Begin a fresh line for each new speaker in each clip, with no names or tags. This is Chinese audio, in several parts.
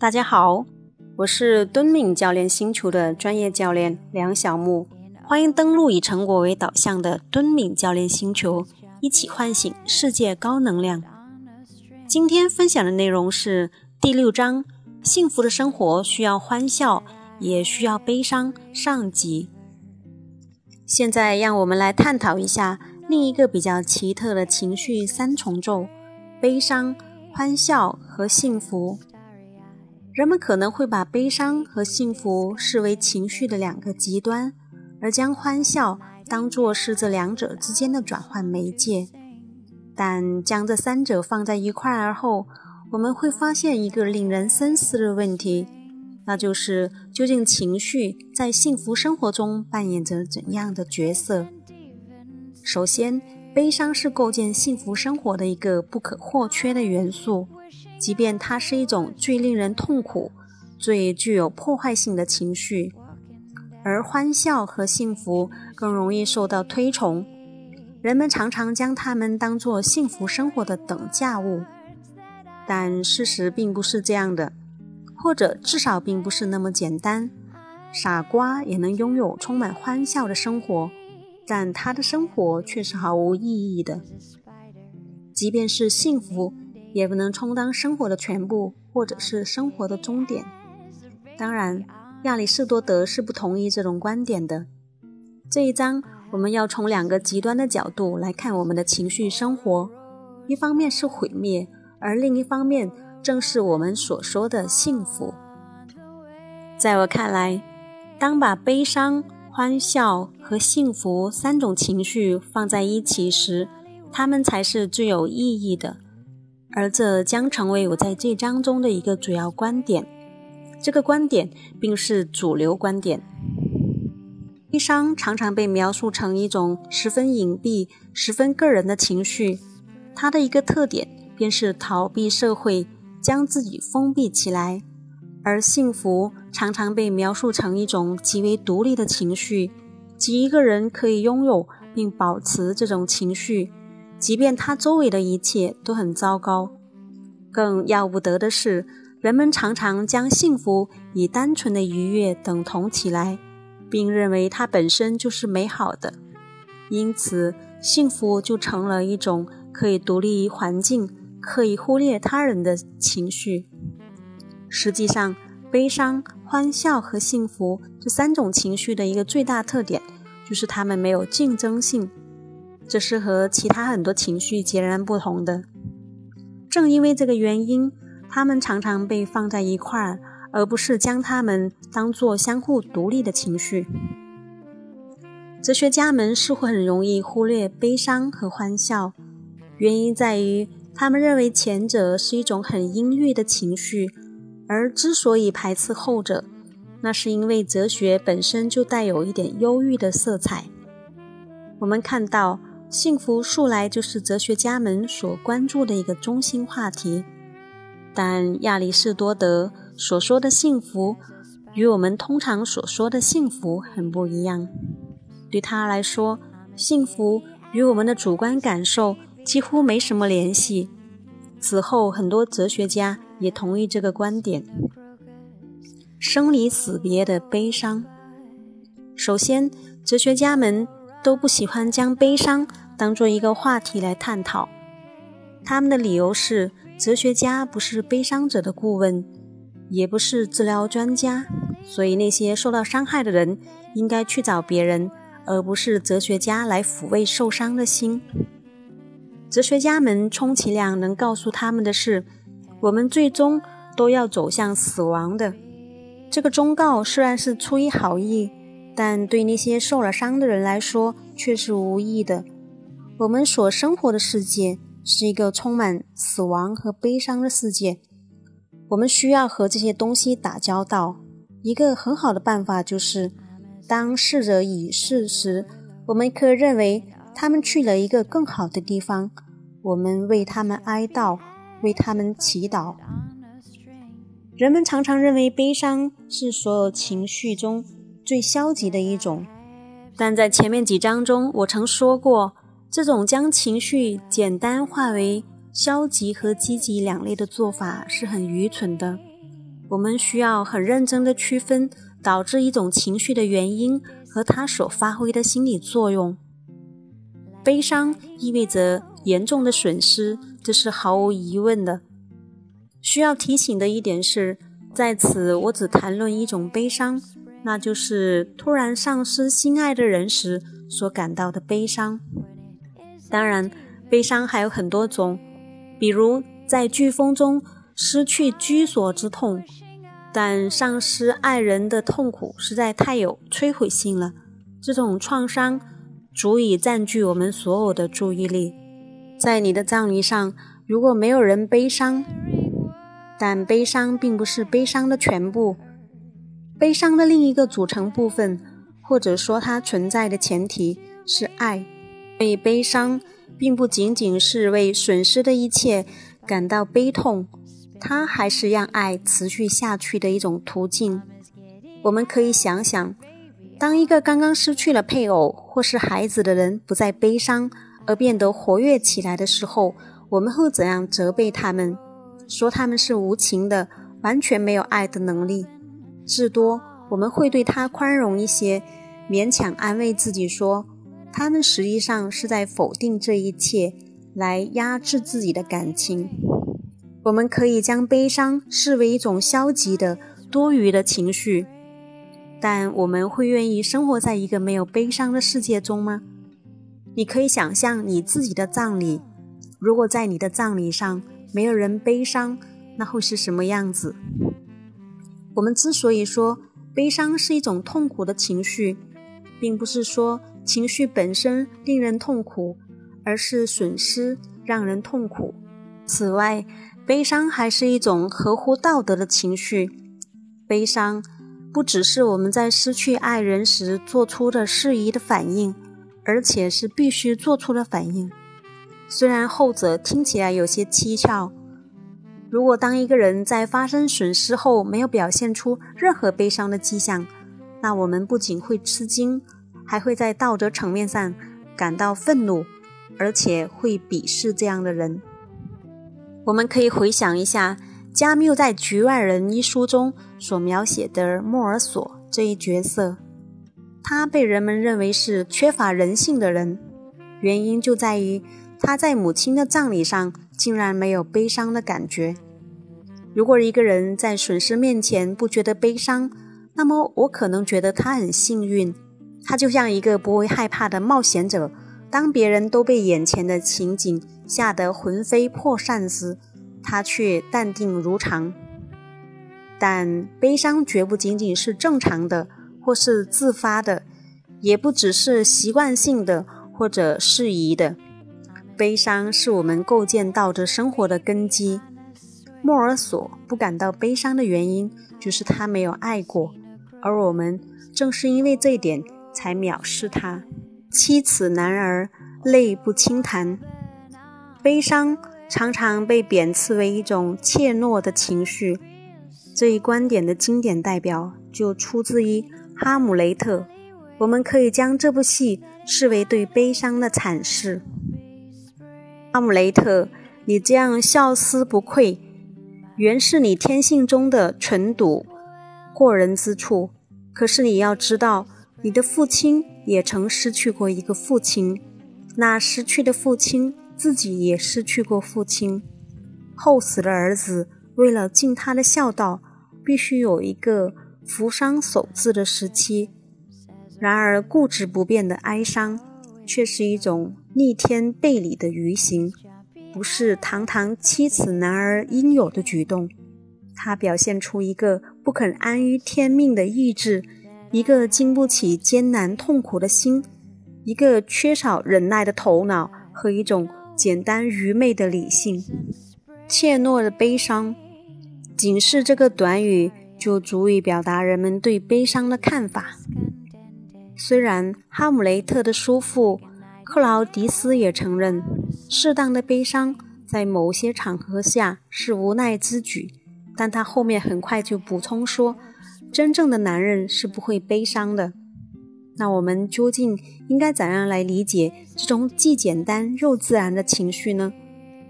大家好，我是敦敏教练星球的专业教练梁小木，欢迎登录以成果为导向的敦敏教练星球，一起唤醒世界高能量。今天分享的内容是第六章：幸福的生活需要欢笑，也需要悲伤。上集。现在让我们来探讨一下另一个比较奇特的情绪三重奏：悲伤、欢笑和幸福。人们可能会把悲伤和幸福视为情绪的两个极端，而将欢笑当作是这两者之间的转换媒介。但将这三者放在一块儿后，我们会发现一个令人深思的问题，那就是究竟情绪在幸福生活中扮演着怎样的角色？首先，悲伤是构建幸福生活的一个不可或缺的元素。即便它是一种最令人痛苦、最具有破坏性的情绪，而欢笑和幸福更容易受到推崇。人们常常将它们当作幸福生活的等价物，但事实并不是这样的，或者至少并不是那么简单。傻瓜也能拥有充满欢笑的生活，但他的生活却是毫无意义的。即便是幸福。也不能充当生活的全部，或者是生活的终点。当然，亚里士多德是不同意这种观点的。这一章我们要从两个极端的角度来看我们的情绪生活：一方面是毁灭，而另一方面正是我们所说的幸福。在我看来，当把悲伤、欢笑和幸福三种情绪放在一起时，它们才是最有意义的。而这将成为我在这章中的一个主要观点。这个观点并是主流观点。悲伤常常被描述成一种十分隐蔽、十分个人的情绪，它的一个特点便是逃避社会，将自己封闭起来；而幸福常常被描述成一种极为独立的情绪，即一个人可以拥有并保持这种情绪。即便他周围的一切都很糟糕，更要不得的是，人们常常将幸福与单纯的愉悦等同起来，并认为它本身就是美好的，因此幸福就成了一种可以独立于环境、可以忽略他人的情绪。实际上，悲伤、欢笑和幸福这三种情绪的一个最大特点，就是它们没有竞争性。这是和其他很多情绪截然不同的。正因为这个原因，他们常常被放在一块儿，而不是将它们当作相互独立的情绪。哲学家们似乎很容易忽略悲伤和欢笑，原因在于他们认为前者是一种很阴郁的情绪，而之所以排斥后者，那是因为哲学本身就带有一点忧郁的色彩。我们看到。幸福素来就是哲学家们所关注的一个中心话题，但亚里士多德所说的幸福与我们通常所说的幸福很不一样。对他来说，幸福与我们的主观感受几乎没什么联系。此后，很多哲学家也同意这个观点。生离死别的悲伤，首先，哲学家们。都不喜欢将悲伤当做一个话题来探讨。他们的理由是：哲学家不是悲伤者的顾问，也不是治疗专家，所以那些受到伤害的人应该去找别人，而不是哲学家来抚慰受伤的心。哲学家们充其量能告诉他们的是：我们最终都要走向死亡的。这个忠告虽然是出于好意。但对那些受了伤的人来说却是无益的。我们所生活的世界是一个充满死亡和悲伤的世界，我们需要和这些东西打交道。一个很好的办法就是，当逝者已逝时，我们可以认为他们去了一个更好的地方，我们为他们哀悼，为他们祈祷。人们常常认为悲伤是所有情绪中。最消极的一种，但在前面几章中，我曾说过，这种将情绪简单化为消极和积极两类的做法是很愚蠢的。我们需要很认真的区分导致一种情绪的原因和它所发挥的心理作用。悲伤意味着严重的损失，这是毫无疑问的。需要提醒的一点是，在此我只谈论一种悲伤，那就是突然丧失心爱的人时所感到的悲伤。当然，悲伤还有很多种，比如在飓风中失去居所之痛，但丧失爱人的痛苦实在太有摧毁性了，这种创伤。足以占据我们所有的注意力。在你的葬礼上，如果没有人悲伤，但悲伤并不是悲伤的全部。悲伤的另一个组成部分，或者说它存在的前提是爱。所以，悲伤并不仅仅是为损失的一切感到悲痛，它还是让爱持续下去的一种途径。我们可以想想。当一个刚刚失去了配偶或是孩子的人不再悲伤而变得活跃起来的时候，我们会怎样责备他们？说他们是无情的，完全没有爱的能力。至多我们会对他宽容一些，勉强安慰自己说，他们实际上是在否定这一切，来压制自己的感情。我们可以将悲伤视为一种消极的、多余的情绪。但我们会愿意生活在一个没有悲伤的世界中吗？你可以想象你自己的葬礼，如果在你的葬礼上没有人悲伤，那会是什么样子？我们之所以说悲伤是一种痛苦的情绪，并不是说情绪本身令人痛苦，而是损失让人痛苦。此外，悲伤还是一种合乎道德的情绪，悲伤。不只是我们在失去爱人时做出的适宜的反应，而且是必须做出的反应。虽然后者听起来有些蹊跷。如果当一个人在发生损失后没有表现出任何悲伤的迹象，那我们不仅会吃惊，还会在道德层面上感到愤怒，而且会鄙视这样的人。我们可以回想一下。加缪在《局外人》一书中所描写的莫尔索这一角色，他被人们认为是缺乏人性的人，原因就在于他在母亲的葬礼上竟然没有悲伤的感觉。如果一个人在损失面前不觉得悲伤，那么我可能觉得他很幸运。他就像一个不会害怕的冒险者，当别人都被眼前的情景吓得魂飞魄散时。他却淡定如常，但悲伤绝不仅仅是正常的，或是自发的，也不只是习惯性的或者适宜的。悲伤是我们构建道德生活的根基。莫尔索不感到悲伤的原因，就是他没有爱过，而我们正是因为这一点才藐视他。七尺男儿泪不轻弹，悲伤。常常被贬斥为一种怯懦的情绪，这一观点的经典代表就出自于《哈姆雷特》。我们可以将这部戏视为对悲伤的阐释。哈姆雷特，你这样笑思不愧，原是你天性中的纯笃过人之处。可是你要知道，你的父亲也曾失去过一个父亲，那失去的父亲。自己也失去过父亲，后死的儿子为了尽他的孝道，必须有一个扶伤守志的时期。然而固执不变的哀伤，却是一种逆天背理的愚行，不是堂堂妻子男儿应有的举动。他表现出一个不肯安于天命的意志，一个经不起艰难痛苦的心，一个缺少忍耐的头脑和一种。简单愚昧的理性，怯懦的悲伤，仅是这个短语就足以表达人们对悲伤的看法。虽然哈姆雷特的叔父克劳迪斯也承认，适当的悲伤在某些场合下是无奈之举，但他后面很快就补充说，真正的男人是不会悲伤的。那我们究竟应该怎样来理解这种既简单又自然的情绪呢？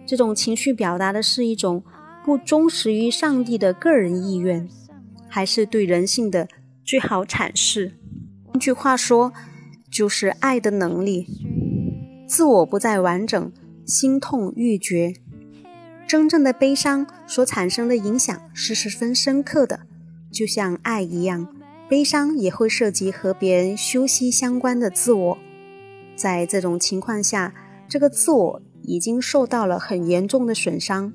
这种情绪表达的是一种不忠实于上帝的个人意愿，还是对人性的最好阐释。换句话说，就是爱的能力。自我不再完整，心痛欲绝。真正的悲伤所产生的影响是十分深刻的，就像爱一样，悲伤也会涉及和别人休息相关的自我。在这种情况下，这个自我已经受到了很严重的损伤。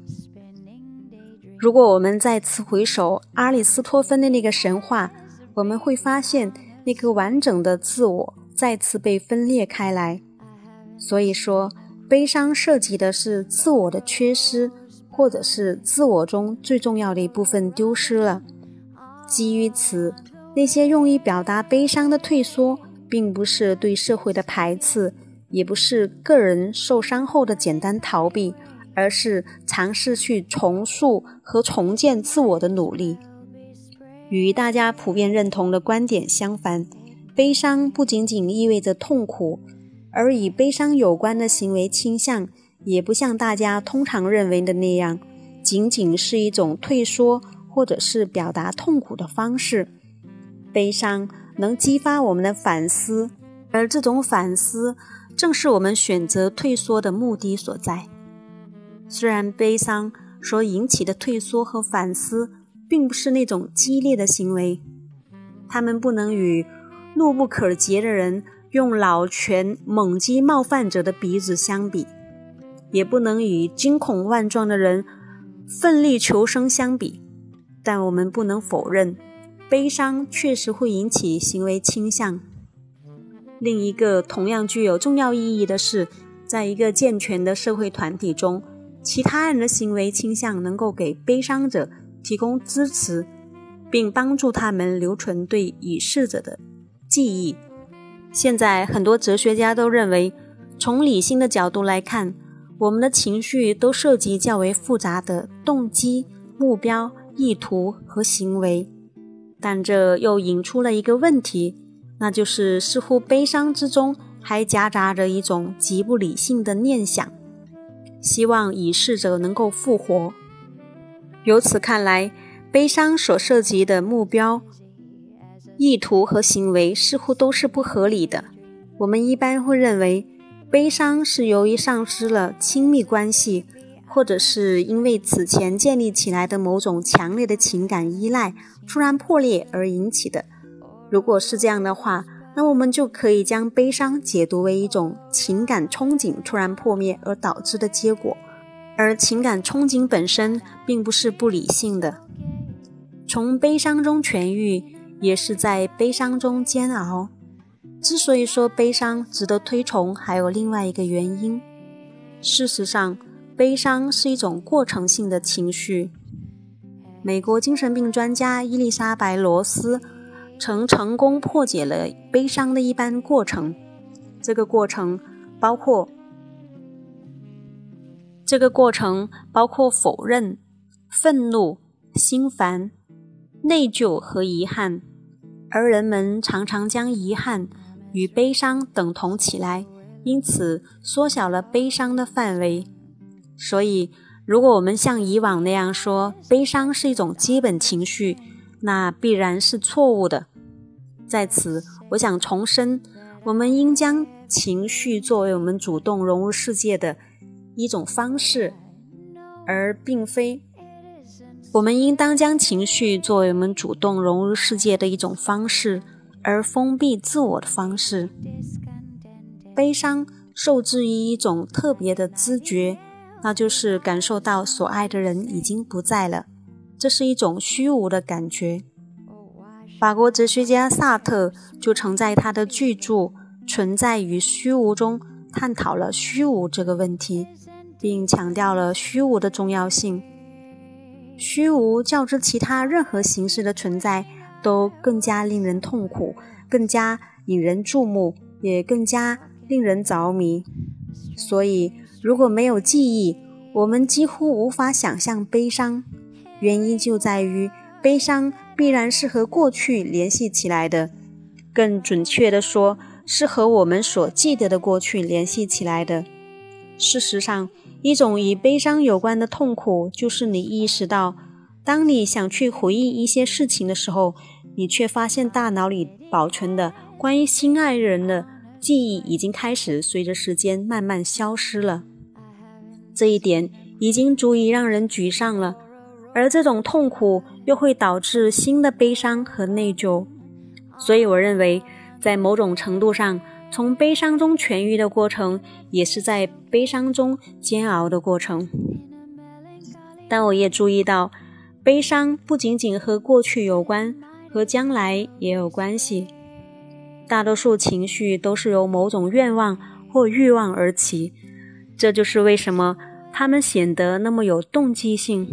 如果我们再次回首阿里斯托芬的那个神话，我们会发现那个完整的自我再次被分裂开来。所以说，悲伤涉及的是自我的缺失。或者是自我中最重要的一部分丢失了。基于此，那些用于表达悲伤的退缩，并不是对社会的排斥，也不是个人受伤后的简单逃避，而是尝试去重塑和重建自我的努力。与大家普遍认同的观点相反，悲伤不仅仅意味着痛苦，而与悲伤有关的行为倾向。也不像大家通常认为的那样，仅仅是一种退缩或者是表达痛苦的方式。悲伤能激发我们的反思，而这种反思正是我们选择退缩的目的所在。虽然悲伤所引起的退缩和反思并不是那种激烈的行为，他们不能与怒不可遏的人用老拳猛击冒犯者的鼻子相比。也不能与惊恐万状的人奋力求生相比，但我们不能否认，悲伤确实会引起行为倾向。另一个同样具有重要意义的是，在一个健全的社会团体中，其他人的行为倾向能够给悲伤者提供支持，并帮助他们留存对已逝者的记忆。现在，很多哲学家都认为，从理性的角度来看。我们的情绪都涉及较为复杂的动机、目标、意图和行为，但这又引出了一个问题，那就是似乎悲伤之中还夹杂着一种极不理性的念想，希望已逝者能够复活。由此看来，悲伤所涉及的目标、意图和行为似乎都是不合理的。我们一般会认为。悲伤是由于丧失了亲密关系，或者是因为此前建立起来的某种强烈的情感依赖突然破裂而引起的。如果是这样的话，那我们就可以将悲伤解读为一种情感憧憬突然破灭而导致的结果，而情感憧憬本身并不是不理性的。从悲伤中痊愈，也是在悲伤中煎熬。之所以说悲伤值得推崇，还有另外一个原因。事实上，悲伤是一种过程性的情绪。美国精神病专家伊丽莎白·罗斯曾成功破解了悲伤的一般过程。这个过程包括这个过程包括否认、愤怒、心烦、内疚和遗憾，而人们常常将遗憾。与悲伤等同起来，因此缩小了悲伤的范围。所以，如果我们像以往那样说悲伤是一种基本情绪，那必然是错误的。在此，我想重申，我们应将情绪作为我们主动融入世界的一种方式，而并非我们应当将情绪作为我们主动融入世界的一种方式。而封闭自我的方式，悲伤受制于一种特别的知觉，那就是感受到所爱的人已经不在了。这是一种虚无的感觉。法国哲学家萨特就曾在他的巨著《存在与虚无》中探讨了虚无这个问题，并强调了虚无的重要性。虚无较之其他任何形式的存在。都更加令人痛苦，更加引人注目，也更加令人着迷。所以，如果没有记忆，我们几乎无法想象悲伤。原因就在于，悲伤必然是和过去联系起来的，更准确地说，是和我们所记得的过去联系起来的。事实上，一种与悲伤有关的痛苦，就是你意识到，当你想去回忆一些事情的时候，你却发现大脑里保存的关于心爱人的记忆已经开始随着时间慢慢消失了。这一点已经足以让人沮丧了，而这种痛苦又会导致新的悲伤和内疚。所以，我认为，在某种程度上，从悲伤中痊愈的过程，也是在悲伤中煎熬的过程。但我也注意到，悲伤不仅仅和过去有关，和将来也有关系。大多数情绪都是由某种愿望或欲望而起，这就是为什么他们显得那么有动机性。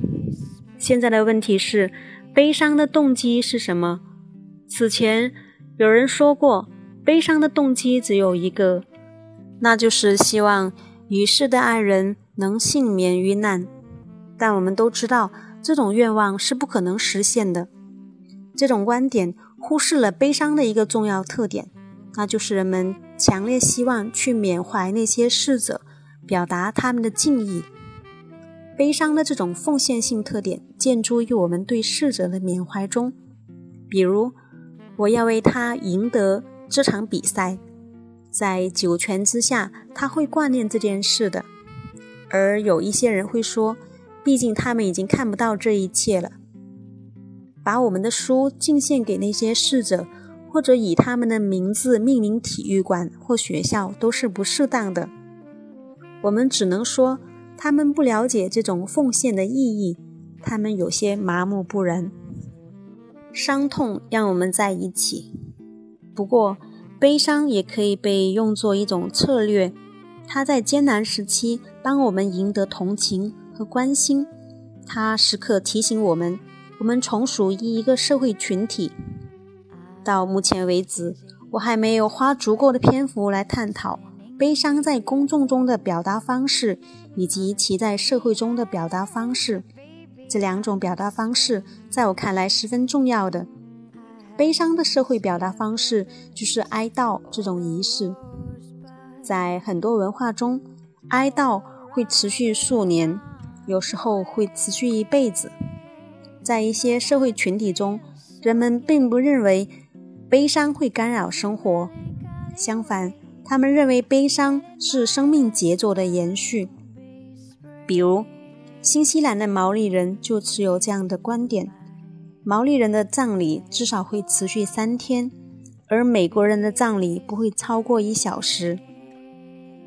现在的问题是，悲伤的动机是什么？此前有人说过。悲伤的动机只有一个，那就是希望已逝的爱人能幸免于难。但我们都知道，这种愿望是不可能实现的。这种观点忽视了悲伤的一个重要特点，那就是人们强烈希望去缅怀那些逝者，表达他们的敬意。悲伤的这种奉献性特点，建筑于我们对逝者的缅怀中。比如，我要为他赢得。这场比赛，在九泉之下，他会挂念这件事的。而有一些人会说，毕竟他们已经看不到这一切了。把我们的书敬献给那些逝者，或者以他们的名字命名体育馆或学校，都是不适当的。我们只能说，他们不了解这种奉献的意义，他们有些麻木不仁。伤痛让我们在一起。不过，悲伤也可以被用作一种策略，它在艰难时期帮我们赢得同情和关心。它时刻提醒我们，我们从属于一个社会群体。到目前为止，我还没有花足够的篇幅来探讨悲伤在公众中的表达方式，以及其在社会中的表达方式。这两种表达方式，在我看来十分重要的。悲伤的社会表达方式就是哀悼这种仪式，在很多文化中，哀悼会持续数年，有时候会持续一辈子。在一些社会群体中，人们并不认为悲伤会干扰生活，相反，他们认为悲伤是生命节奏的延续。比如，新西兰的毛利人就持有这样的观点。毛利人的葬礼至少会持续三天，而美国人的葬礼不会超过一小时。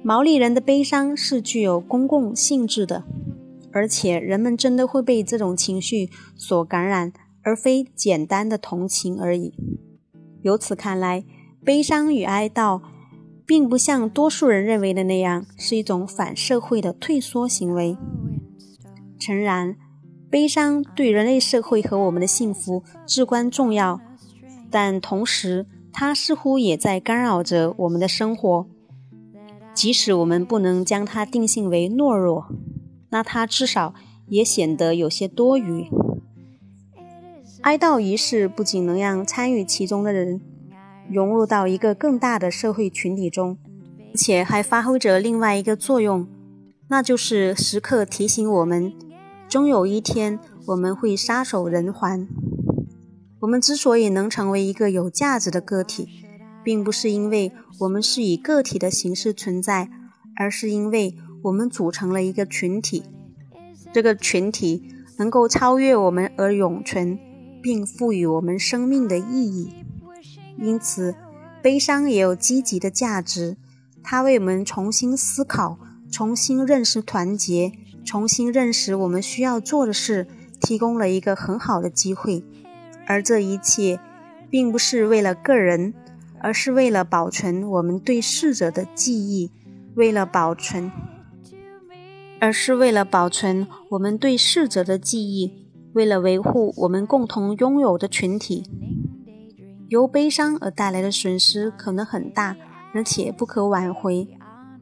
毛利人的悲伤是具有公共性质的，而且人们真的会被这种情绪所感染，而非简单的同情而已。由此看来，悲伤与哀悼，并不像多数人认为的那样是一种反社会的退缩行为。诚然。悲伤对人类社会和我们的幸福至关重要，但同时，它似乎也在干扰着我们的生活。即使我们不能将它定性为懦弱，那它至少也显得有些多余。哀悼仪式不仅能让参与其中的人融入到一个更大的社会群体中，而且还发挥着另外一个作用，那就是时刻提醒我们。终有一天，我们会撒手人寰。我们之所以能成为一个有价值的个体，并不是因为我们是以个体的形式存在，而是因为我们组成了一个群体。这个群体能够超越我们而永存，并赋予我们生命的意义。因此，悲伤也有积极的价值，它为我们重新思考、重新认识团结。重新认识我们需要做的事，提供了一个很好的机会，而这一切，并不是为了个人，而是为了保存我们对逝者的记忆，为了保存，而是为了保存我们对逝者的记忆，为了维护我们共同拥有的群体。由悲伤而带来的损失可能很大，而且不可挽回。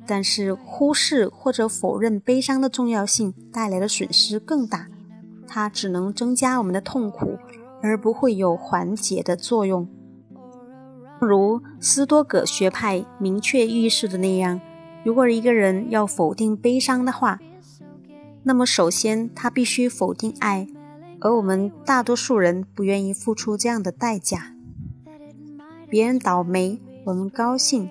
但是，忽视或者否认悲伤的重要性带来的损失更大，它只能增加我们的痛苦，而不会有缓解的作用。如斯多葛学派明确预示的那样，如果一个人要否定悲伤的话，那么首先他必须否定爱，而我们大多数人不愿意付出这样的代价。别人倒霉，我们高兴。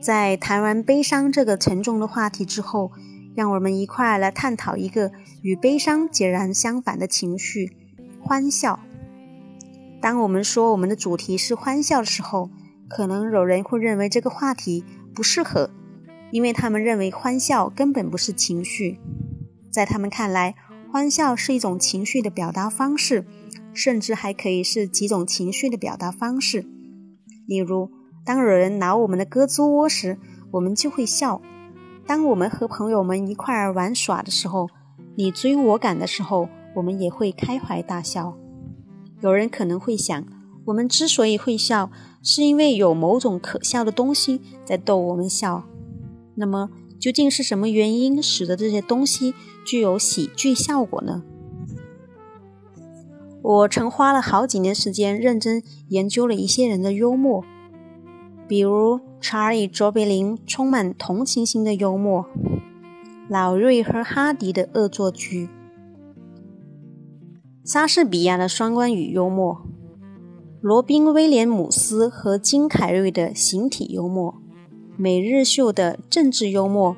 在谈完悲伤这个沉重的话题之后，让我们一块来探讨一个与悲伤截然相反的情绪——欢笑。当我们说我们的主题是欢笑的时候，可能有人会认为这个话题不适合，因为他们认为欢笑根本不是情绪。在他们看来，欢笑是一种情绪的表达方式，甚至还可以是几种情绪的表达方式，例如。当有人挠我们的胳肢窝时，我们就会笑；当我们和朋友们一块儿玩耍的时候，你追我赶的时候，我们也会开怀大笑。有人可能会想，我们之所以会笑，是因为有某种可笑的东西在逗我们笑。那么，究竟是什么原因使得这些东西具有喜剧效果呢？我曾花了好几年时间认真研究了一些人的幽默。比如查理·卓别林充满同情心的幽默，老瑞和哈迪的恶作剧，莎士比亚的双关语幽默，罗宾·威廉姆斯和金凯瑞的形体幽默，每日秀的政治幽默，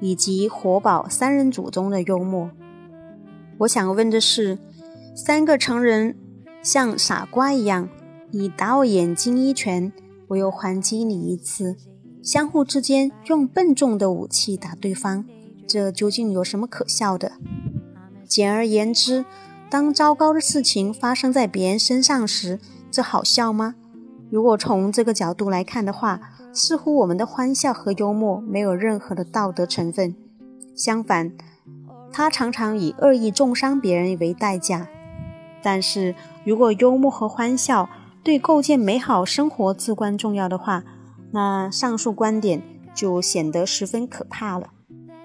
以及活宝三人组中的幽默。我想问的是：三个成人像傻瓜一样，你打我眼睛一拳。我又还击你一次，相互之间用笨重的武器打对方，这究竟有什么可笑的？简而言之，当糟糕的事情发生在别人身上时，这好笑吗？如果从这个角度来看的话，似乎我们的欢笑和幽默没有任何的道德成分，相反，它常常以恶意重伤别人为代价。但是如果幽默和欢笑，对构建美好生活至关重要的话，那上述观点就显得十分可怕了。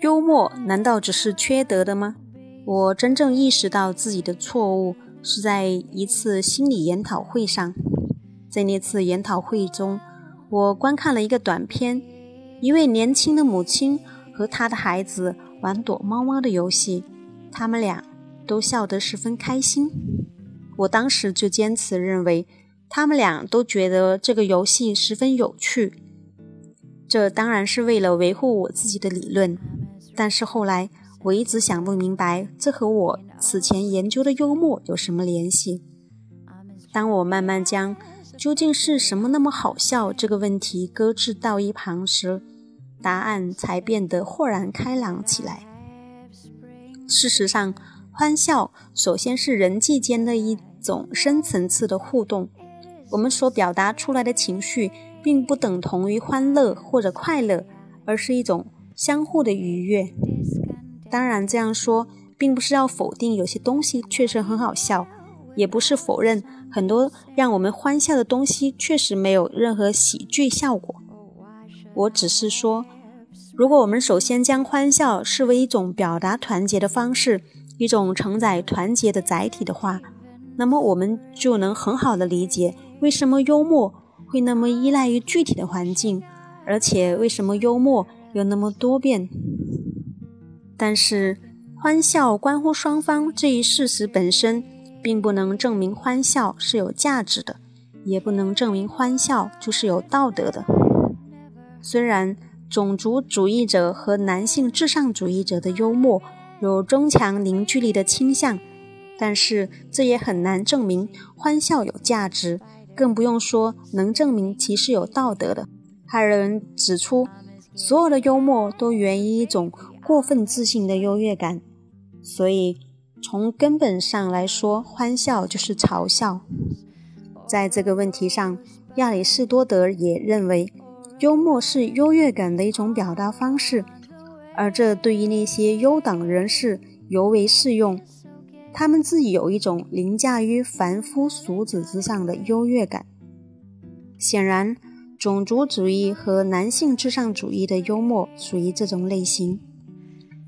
幽默难道只是缺德的吗？我真正意识到自己的错误是在一次心理研讨会上。在那次研讨会中，我观看了一个短片，一位年轻的母亲和她的孩子玩躲猫猫的游戏，他们俩都笑得十分开心。我当时就坚持认为。他们俩都觉得这个游戏十分有趣，这当然是为了维护我自己的理论。但是后来我一直想不明白，这和我此前研究的幽默有什么联系。当我慢慢将“究竟是什么那么好笑”这个问题搁置到一旁时，答案才变得豁然开朗起来。事实上，欢笑首先是人际间的一种深层次的互动。我们所表达出来的情绪，并不等同于欢乐或者快乐，而是一种相互的愉悦。当然，这样说并不是要否定有些东西确实很好笑，也不是否认很多让我们欢笑的东西确实没有任何喜剧效果。我只是说，如果我们首先将欢笑视为一种表达团结的方式，一种承载团结的载体的话，那么我们就能很好的理解。为什么幽默会那么依赖于具体的环境，而且为什么幽默又那么多变？但是欢笑关乎双方这一事实本身，并不能证明欢笑是有价值的，也不能证明欢笑就是有道德的。虽然种族主义者和男性至上主义者的幽默有增强凝聚力的倾向，但是这也很难证明欢笑有价值。更不用说能证明其是有道德的。还有人指出，所有的幽默都源于一种过分自信的优越感，所以从根本上来说，欢笑就是嘲笑。在这个问题上，亚里士多德也认为，幽默是优越感的一种表达方式，而这对于那些优等人士尤为适用。他们自己有一种凌驾于凡夫俗子之上的优越感。显然，种族主义和男性至上主义的幽默属于这种类型。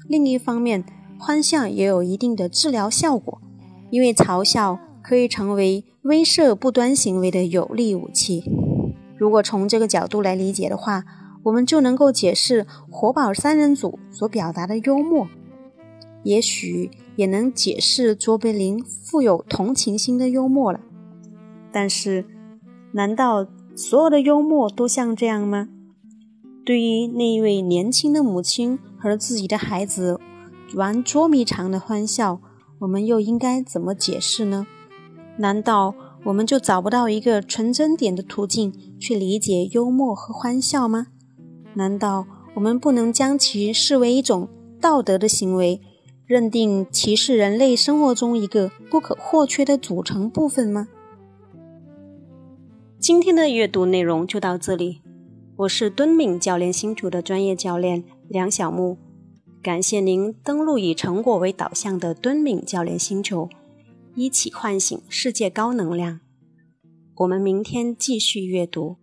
另一方面，欢笑也有一定的治疗效果，因为嘲笑可以成为威慑不端行为的有力武器。如果从这个角度来理解的话，我们就能够解释活宝三人组所表达的幽默。也许也能解释卓别林富有同情心的幽默了。但是，难道所有的幽默都像这样吗？对于那一位年轻的母亲和自己的孩子玩捉迷藏的欢笑，我们又应该怎么解释呢？难道我们就找不到一个纯真点的途径去理解幽默和欢笑吗？难道我们不能将其视为一种道德的行为，认定其是人类生活中一个不可或缺的组成部分吗？今天的阅读内容就到这里。我是敦敏教练星球的专业教练梁小木，感谢您登录以成果为导向的敦敏教练星球，一起唤醒世界高能量。我们明天继续阅读。